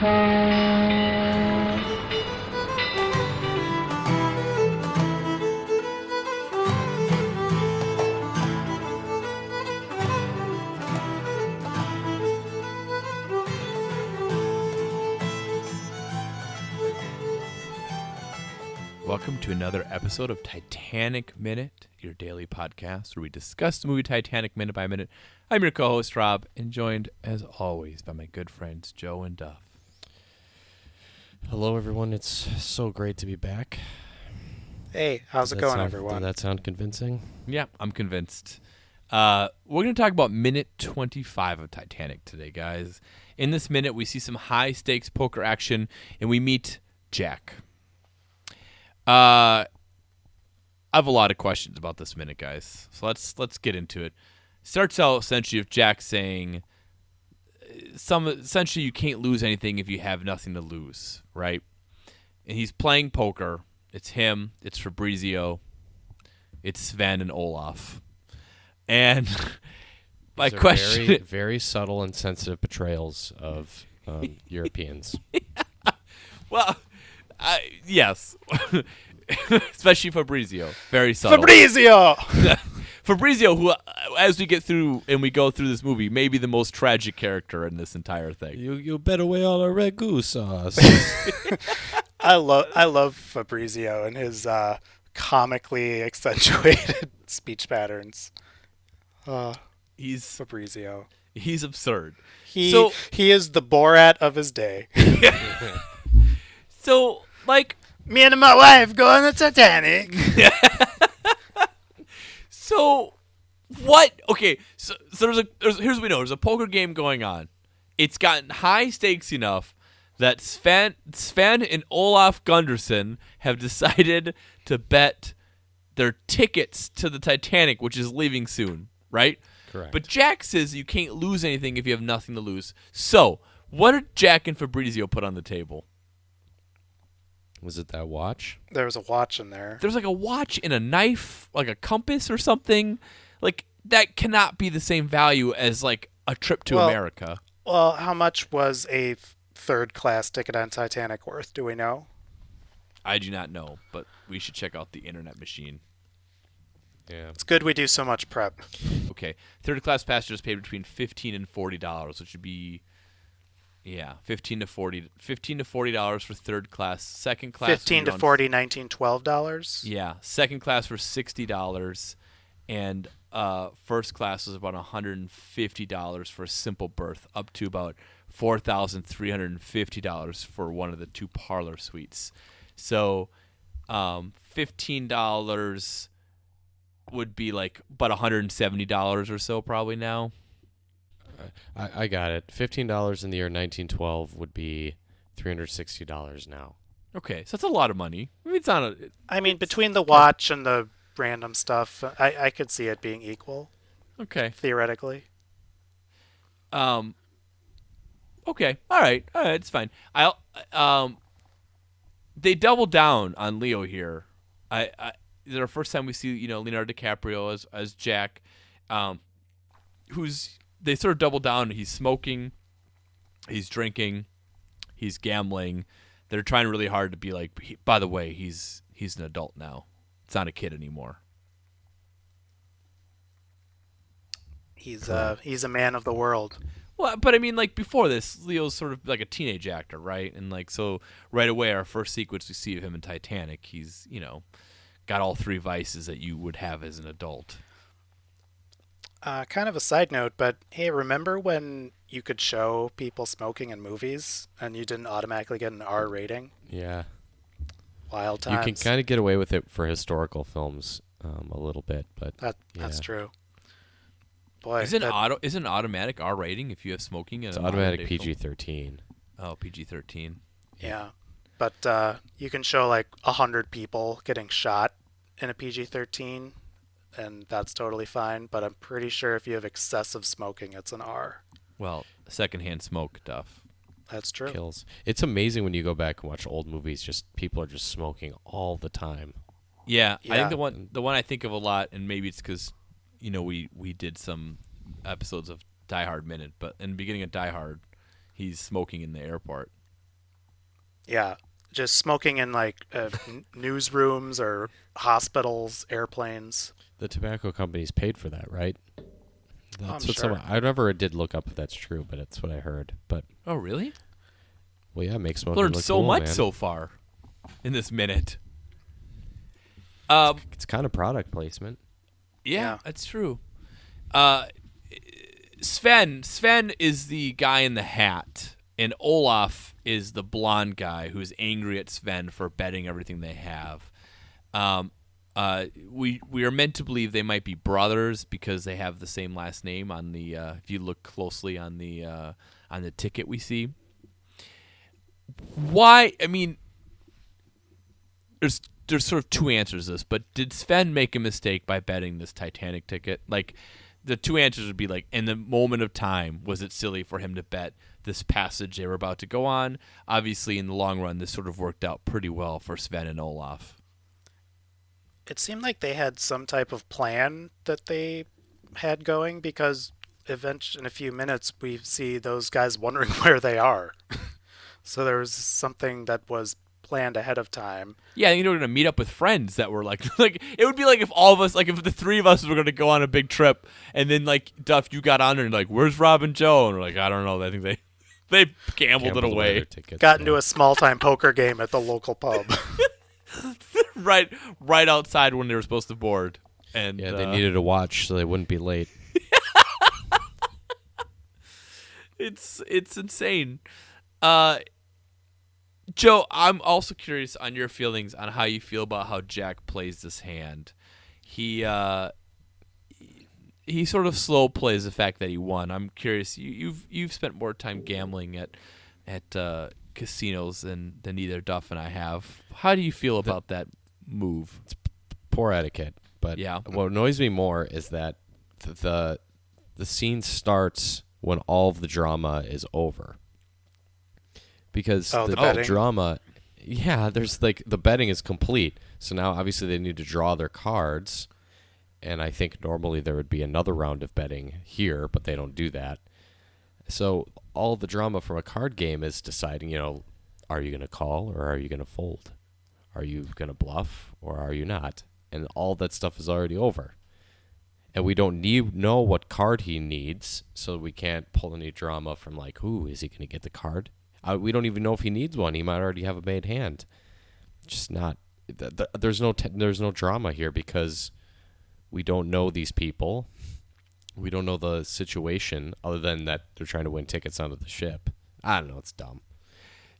Welcome to another episode of Titanic Minute, your daily podcast where we discuss the movie Titanic minute by minute. I'm your co-host Rob, and joined as always by my good friends Joe and Duff. Hello, everyone. It's so great to be back. Hey, how's Does it going, sound- everyone? Did that sound convincing? Yeah, I'm convinced. Uh, we're going to talk about minute 25 of Titanic today, guys. In this minute, we see some high stakes poker action, and we meet Jack. Uh, I have a lot of questions about this minute, guys. So let's let's get into it. Starts out essentially with Jack saying, "Some essentially you can't lose anything if you have nothing to lose, right?" And he's playing poker. It's him. It's Fabrizio. It's Sven and Olaf. And my question, Very, very subtle and sensitive portrayals of um, Europeans. well, I, yes, especially Fabrizio, very subtle. Fabrizio! Fabrizio, who, uh, as we get through and we go through this movie, may be the most tragic character in this entire thing. you you bet away all our ragu sauce. I love I love Fabrizio and his uh, comically accentuated speech patterns. Uh, He's Fabrizio. he's absurd. He So- he is the Borat of his day. So, like, Me and my wife go on the Titanic. So what? Okay, so so there's a there's, here's what we know. There's a poker game going on. It's gotten high stakes enough that Sven Sven and Olaf Gunderson have decided to bet their tickets to the Titanic, which is leaving soon, right? Correct. But Jack says you can't lose anything if you have nothing to lose. So, what did Jack and Fabrizio put on the table? Was it that watch? There was a watch in there. There's like a watch and a knife, like a compass or something. Like that cannot be the same value as like a trip to Well- America. Well, how much was a third class ticket on Titanic worth? Do we know? I do not know, but we should check out the internet machine. Yeah. It's good we do so much prep. Okay, third class passengers pay between fifteen and forty dollars, which would be, yeah, fifteen to forty, fifteen to forty dollars for third class. Second class, would be Fifteen to around- forty, nineteen, twelve dollars. Yeah, second class for sixty dollars, and uh, first class was about hundred and fifty dollars for a simple berth, up to about four thousand three hundred and fifty dollars for one of the two parlor suites. So, um, fifteen dollars would be like about hundred and seventy dollars or so probably now. I, I got it. Fifteen dollars in the year 1912 would be three hundred sixty dollars now. Okay, so that's a lot of money. I mean, it's not a I mean, between the watch and the random stuff, I, I could see it being equal okay. theoretically. Um. Okay. All right. All right. It's fine. I'll. um. They double down on Leo here. I. I this is our first time we see you know Leonardo DiCaprio as as Jack, um, who's they sort of double down. He's smoking, he's drinking, he's gambling. They're trying really hard to be like. He, by the way, he's he's an adult now. It's not a kid anymore. He's uh he's a man of the world. Well, but I mean, like before this, Leo's sort of like a teenage actor, right? And like so, right away, our first sequence we see of him in Titanic, he's you know, got all three vices that you would have as an adult. Uh, kind of a side note, but hey, remember when you could show people smoking in movies and you didn't automatically get an R rating? Yeah. Wild times. You can kind of get away with it for historical films um, a little bit, but that that's true. Boy, Is it that- auto? Is it an automatic R rating if you have smoking? In it's a automatic? PG thirteen. Oh, PG thirteen. yeah, but uh, you can show like a hundred people getting shot in a PG-13, and that's totally fine. But I'm pretty sure if you have excessive smoking, it's an R. Well, secondhand smoke, Duff. That's true. kills. It's amazing when you go back and watch old movies. Just people are just smoking all the time. Yeah, I think the one the one I think of a lot, and maybe it's because you know we we did some episodes of Die Hard Minute, but in the beginning of Die Hard, he's smoking in the airport. Yeah, just smoking in like uh, newsrooms or hospitals, airplanes. The tobacco companies paid for that, right? That's I'm what sure. someone, I never did look up if that's true, but it's what I heard. But Oh, really? well, yeah, it makes smoking Learned look so cool, much man. so far in this minute. Um, It's kind of product placement. yeah, Yeah. that's true. Uh, Sven, Sven is the guy in the hat, and Olaf is the blonde guy who's angry at Sven for betting everything they have. Um, uh, we we are meant to believe they might be brothers because they have the same last name on the. Uh, if you look closely on the uh, on the ticket we see. Why? I mean, there's there's sort of two answers to this, but did Sven make a mistake by betting this Titanic ticket? Like, the two answers would be like, in the moment of time, was it silly for him to bet this passage they were about to go on? Obviously, in the long run, this sort of worked out pretty well for Sven and Olaf. It seemed like they had some type of plan that they had going because event in a few minutes we see those guys wondering where they are. so there was something that was planned ahead of time. Yeah, you know, we're gonna meet up with friends that were like, like it would be like if all of us, like if the three of us were gonna go on a big trip, and then like Duff, you got on there and like, where's Rob and Joe? And we're like, I don't know. I think they they gambled, Gambled it away. their tickets, Got yeah. into a small time poker game at the local pub. right right outside when they were supposed to board. And Yeah, they uh, needed a watch so they wouldn't be late. it's it's insane. Uh Joe, I'm also curious on your feelings on how you feel about how Jack plays this hand. He uh he- he sort of slow plays the fact that he won. I'm curious. You, you've you've spent more time gambling at at uh, casinos than than either Duff and I have. How do you feel about that move? It's poor etiquette. But Yeah. what annoys me more is that th- the the scene starts when all of the drama is over. Because Oh, the, the betting? drama, yeah, there's like the betting is complete. So now obviously they need to draw their cards, and I think normally there would be another round of betting here, but they don't do that. So all the drama from a card game is deciding, you know, are you going to call or are you going to fold? Are you going to bluff or are you not? And all that stuff is already over. And we don't need know what card he needs, so we can't pull any drama from like, who is he going to get the card? Uh, we don't even know if he needs one. He might already have a made hand. Just not. Th- th- there's no te- there's no drama here because we don't know these people. We don't know the situation other than that they're trying to win tickets onto the ship. I don't know. It's dumb.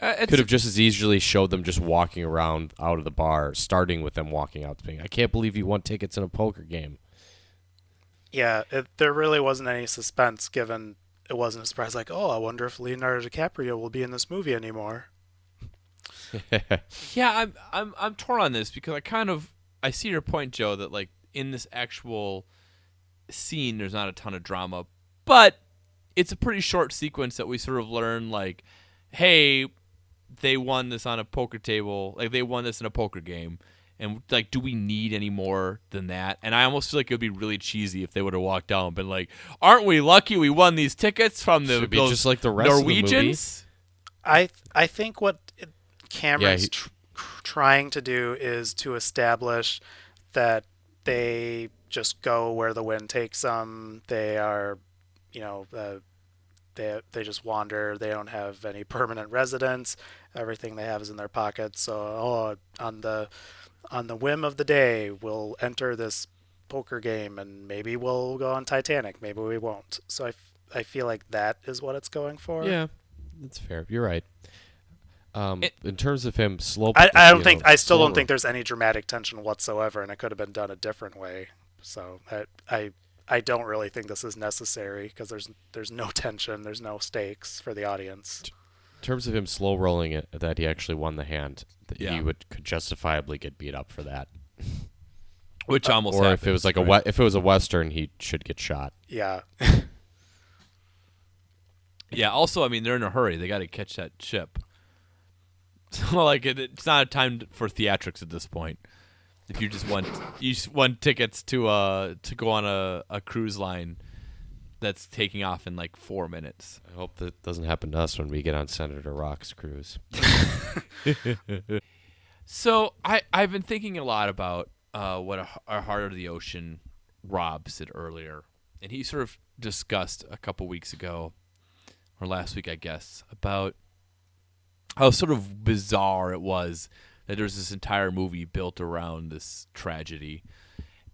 Uh, it's- Could have just as easily showed them just walking around out of the bar, starting with them walking out. Being, I can't believe you won tickets in a poker game. yeah, it, there really wasn't any suspense given it wasn't a surprise like, oh, I wonder if Leonardo DiCaprio will be in this movie anymore. Yeah, I'm I'm I'm torn on this because I kind of I see your point, Joe, that like in this actual scene there's not a ton of drama, but it's a pretty short sequence that we sort of learn like, hey, they won this on a poker table, like they won this in a poker game. And like, do we need any more than that? And I almost feel like it would be really cheesy if they would have walked out and been like, "Aren't we lucky we won these tickets from the Should be just like the rest of the movie. Norwegians?" I I think what it- Cameron's he- tr- trying to do is to establish that they just go where the wind takes them. They are, you know, uh, they they just wander. They don't have any permanent residence. Everything they have is in their pockets. So, oh, on the on the whim of the day, we'll enter this poker game, and maybe we'll go on Titanic. Maybe we won't. So I, f- I feel like that is what it's going for. Yeah, that's fair. You're right. Um, It- in terms of him slow, I, I don't think know, I still don't think there's any dramatic tension whatsoever, and it could have been done a different way. So I I, I don't really think this is necessary because there's there's no tension, there's no stakes for the audience. In terms of him slow rolling it, that he actually won the hand. That Yeah. he would could justifiably get beat up for that. Which almost or if it was like a right? we- if it was a western, he should get shot. Yeah, Yeah. Also, I mean, they're in a hurry. They got to catch that ship. So, like, it, it's not a time for theatrics at this point. If you just want you just want tickets to uh to go on a, a cruise line, that's taking off in like four minutes. I hope that doesn't happen to us when we get on Senator Rock's cruise. So I I've been thinking a lot about uh, what a, our heart of the ocean Rob said earlier, and he sort of discussed a couple weeks ago, or last week I guess, about how sort of bizarre it was that there's this entire movie built around this tragedy,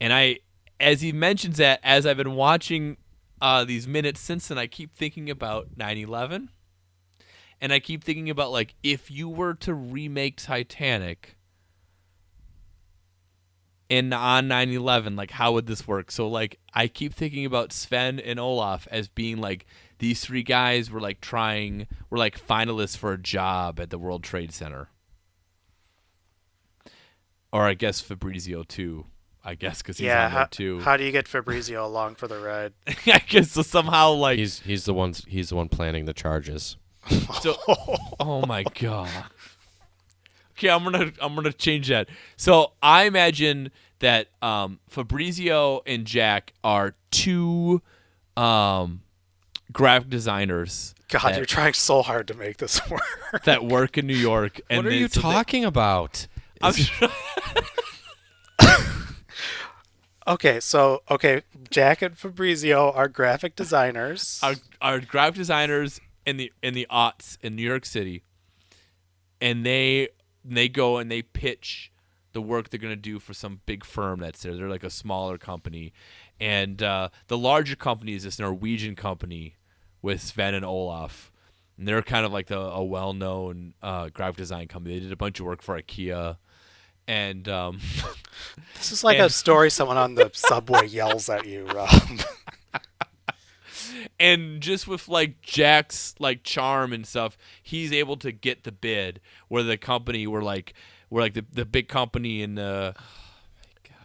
and I as he mentions that as I've been watching uh, these minutes since then, I keep thinking about 9/11 and I keep thinking about like if you were to remake Titanic in on 9/11 like how would this work? So like I keep thinking about Sven and Olaf as being like these three guys were like trying were like finalists for a job at the World Trade Center or I guess Fabrizio too I guess because he's yeah, on how, too how do you get Fabrizio along for the ride? I guess so somehow like He's he's the one he's the one planning the charges. So, oh my god. Okay, I'm gonna I'm gonna change that. So I imagine that um, Fabrizio and Jack are two um, graphic designers God, that, you're trying so hard to make this work. that work in New York. And what are they- you so they- talking about? I'm Is- Okay, so okay, Jack and Fabrizio are graphic designers. are, are graphic designers in the in the aughts in New York City, and they they go and they pitch the work they're gonna do for some big firm that's there. They're like a smaller company, and uh, the larger company is this Norwegian company with Sven and Olaf. And they're kind of like the, a well-known uh, graphic design company. They did a bunch of work for IKEA, and um, this is like a story someone on the subway yells at you, Rob. and just with like Jack's like charm and stuff, he's able to get the bid where the company were like where like the, the big company in the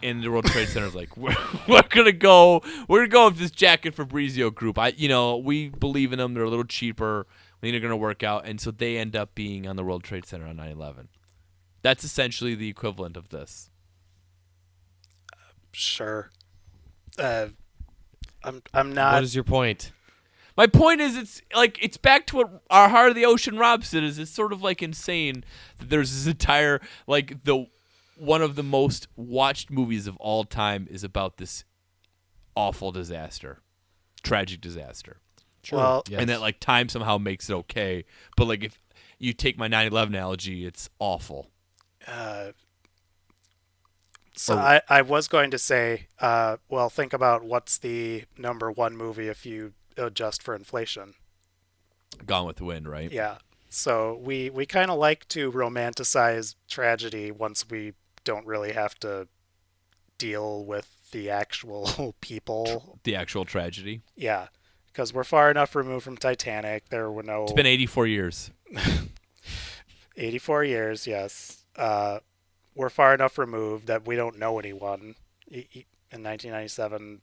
in the World Trade Center is like we're, we're gonna go we're gonna go with this jacket Fabrizio group. I you know we believe in them. They're a little cheaper. We think they're gonna work out, and so they end up being on the World Trade Center on 9/11. That's essentially the equivalent of this. sure. Uh, I'm I'm not. what is your point? My point is, it's like it's back to what our heart of the ocean Rob said. Is it's sort of like insane that there's this entire like the one of the most watched movies of all time is about this awful disaster, tragic disaster, Well, Yes. and that like time somehow makes it okay. But like if you take my 9/11 analogy, it's awful. Uh, so Or- I, I was going to say, uh, well, think about what's the number one movie if you adjust for inflation. Gone with the Wind, right? Yeah. So we we kind of like to romanticize tragedy once we don't really have to deal with the actual people. The actual tragedy. Yeah. Because we're far enough removed from Titanic. There were no It's been 84 years. 84 years, yes. Uh, we're far enough removed that we don't know anyone. In 1997,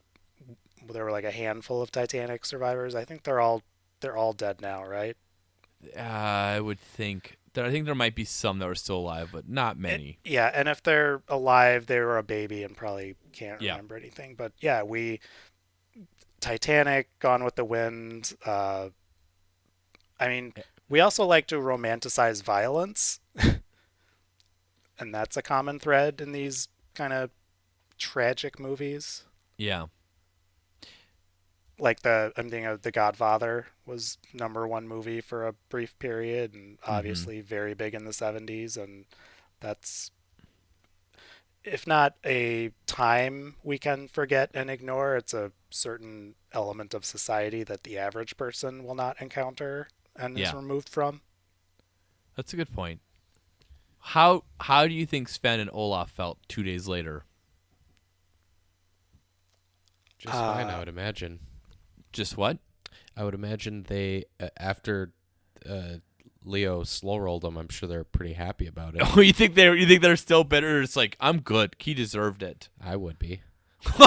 there were like a handful of Titanic survivors. I think they're all they're all dead now, right? Uh, I would think. That I think there might be some that are still alive, but not many. Yeah, and if they're alive, they were a baby and probably can't Yeah. remember anything. But yeah, we Titanic, Gone with the Wind. Uh, I mean, we also like to romanticize violence, and that's a common thread in these kind of tragic movies. yeah. Like the I'm thinking of The Godfather was number one movie for a brief period, and obviously very big in the 70s, and that's if not a time we can forget and ignore, it's a certain element of society that the average person will not encounter and is removed from. That's a good point. How how do you think Sven and Olaf felt two days later? Just fine, Uh, I would imagine. Just what? I would imagine they uh, after uh, Leo slow rolled them. I'm sure they're pretty happy about it. Oh, you think they're you think they're still bitter? It's like I'm good. He deserved it. I would be.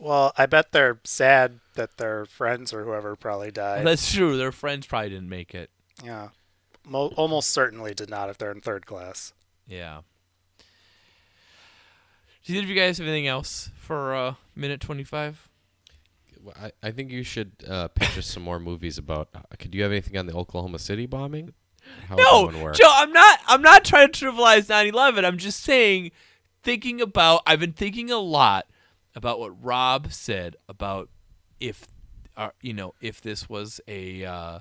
Well, I bet they're sad that their friends or whoever probably died. That's true. Their friends probably didn't make it. yeah. Mo- almost certainly did not if they're in third class. Yeah. Do either of you guys have anything else for uh, minute twenty five? Well, I, I think you should uh, pitch us some more movies about. Uh, could you have anything on the Oklahoma City bombing? How No, that one work? Joe, I'm not. I'm not trying to trivialize 9/11. I'm just saying, thinking about. I've been thinking a lot about what Rob said about if, uh, you know, if this was a, uh,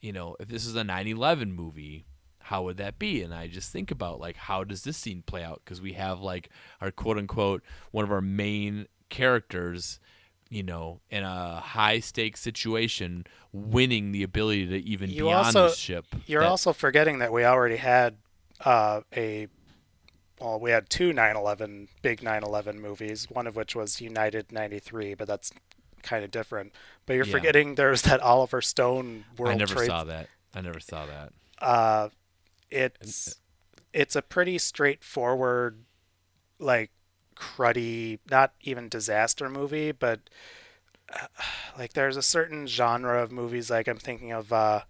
you know, if this is a 9/11 movie, how would that be? And I just think about like, how does this scene play out? Because we have like our quote unquote one of our main characters. You know, in a high stakes situation, winning the ability to even You be on also- the ship. You're that- also forgetting that we already had uh, a well, we had two 9/11 big 9/11 movies, one of which was United '93, but that's kind of different. But you're Yeah. forgetting there's that Oliver Stone World I never Trade. saw that. I never saw that. Uh, it's it's a pretty straightforward, like cruddy, not even disaster movie, but uh, like there's a certain genre of movies. Like I'm thinking of, uh,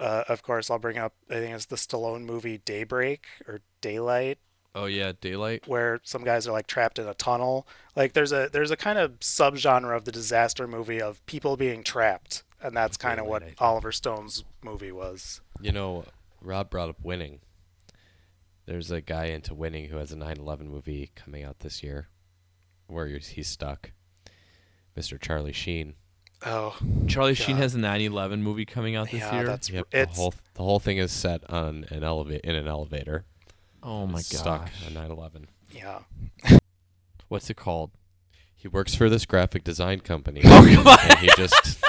uh, of course, I'll bring up. I think it's the Stallone movie Daybreak or Daylight, Oh yeah, Daylight. where some guys are like trapped in a tunnel. Like there's a there's a kind of subgenre of the disaster movie of people being trapped, and that's kind of what Oliver Stone's movie was. You know, Rob brought up winning. There's a guy into winning who has a 9/11 movie coming out this year, where he's, he's stuck. Mr. Charlie Sheen. Oh, Charlie Sheen has a 9/11 movie coming out this yeah, year. that's Yep, it's the whole the whole thing is set on an elevate in an elevator. oh my god. Stuck on 9/11. yeah. What's it called? He works for this graphic design company. Oh come on. he just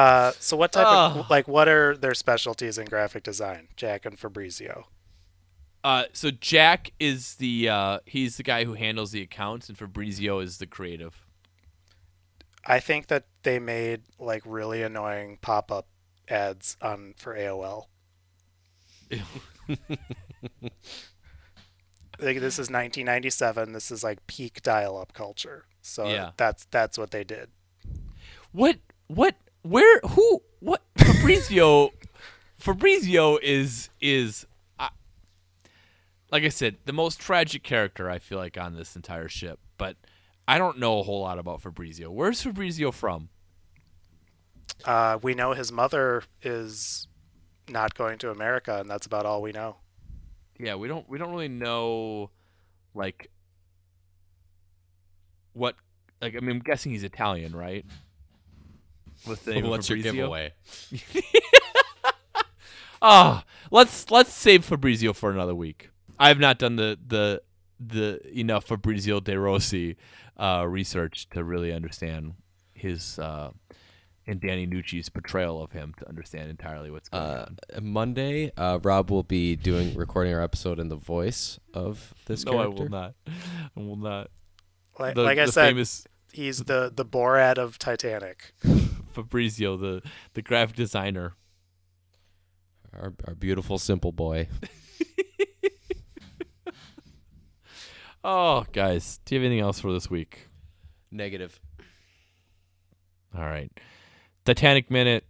Uh, so what type Oh. of like what are their specialties in graphic design, Jack and Fabrizio? Uh, so Jack is the uh, he's the guy who handles the accounts, and Fabrizio is the creative. I think that they made like really annoying pop-up ads on for AOL. Like this is 1997. This is like peak dial-up culture. So Yeah. that's that's what they did. What? What? Where? Who? What? Fabrizio. Fabrizio is is. Uh, like I said, the most tragic character I feel like on this entire ship, but I don't know a whole lot about Fabrizio. Where's Fabrizio from? Uh, we know his mother is not going to America, and that's about all we know. Yeah, we don't we don't really know like what like I mean I'm guessing he's Italian, right? What's the name of what's your giveaway? Ah, let's let's save Fabrizio for another week. I have not done the the the enough Fabrizio De Rossi uh, research to really understand his uh, and Danny Nucci's portrayal of him to understand entirely what's going Uh, on. Monday, uh, Rob will be doing recording our episode in the voice of this No, I will not. I will not. Like, The, like I said, famous he's the the Borat of Titanic. Fabrizio, the the graphic designer. Our, our beautiful simple boy. Oh, guys, do you have anything else for this week? Negative. All right. Titanic Minute.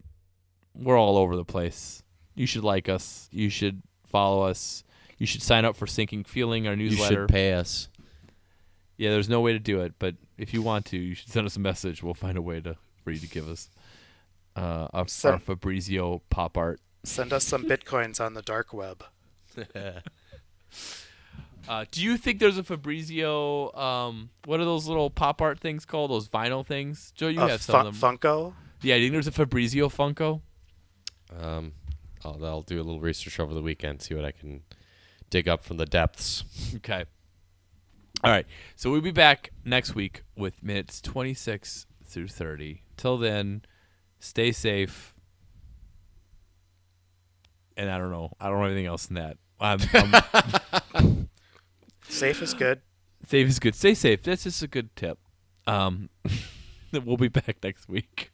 We're all over the place. You should like us. You should follow us. You should sign up for Sinking Feeling, our newsletter. You should pay us. yeah, there's no way to do it, but if you want to, you should send us a message. We'll find a way to for you to give us uh, our, So- our Fabrizio pop art. Send us some bitcoins on the dark web. Uh, do you think there's a Fabrizio? Um, what are those little pop art things called? Those vinyl things? Joe, you A have some Fun- of them. Funko. yeah, you think there's a Fabrizio Funko? Um, I'll, I'll do a little research over the weekend, see what I can dig up from the depths. Okay. All right. So we'll be back next week with minutes 26 through 30 till then, stay safe. And I don't know. I don't know anything else than that. I'm, I'm safe is good. Safe is good. Stay safe. That's just a good tip. Um, we'll be back next week.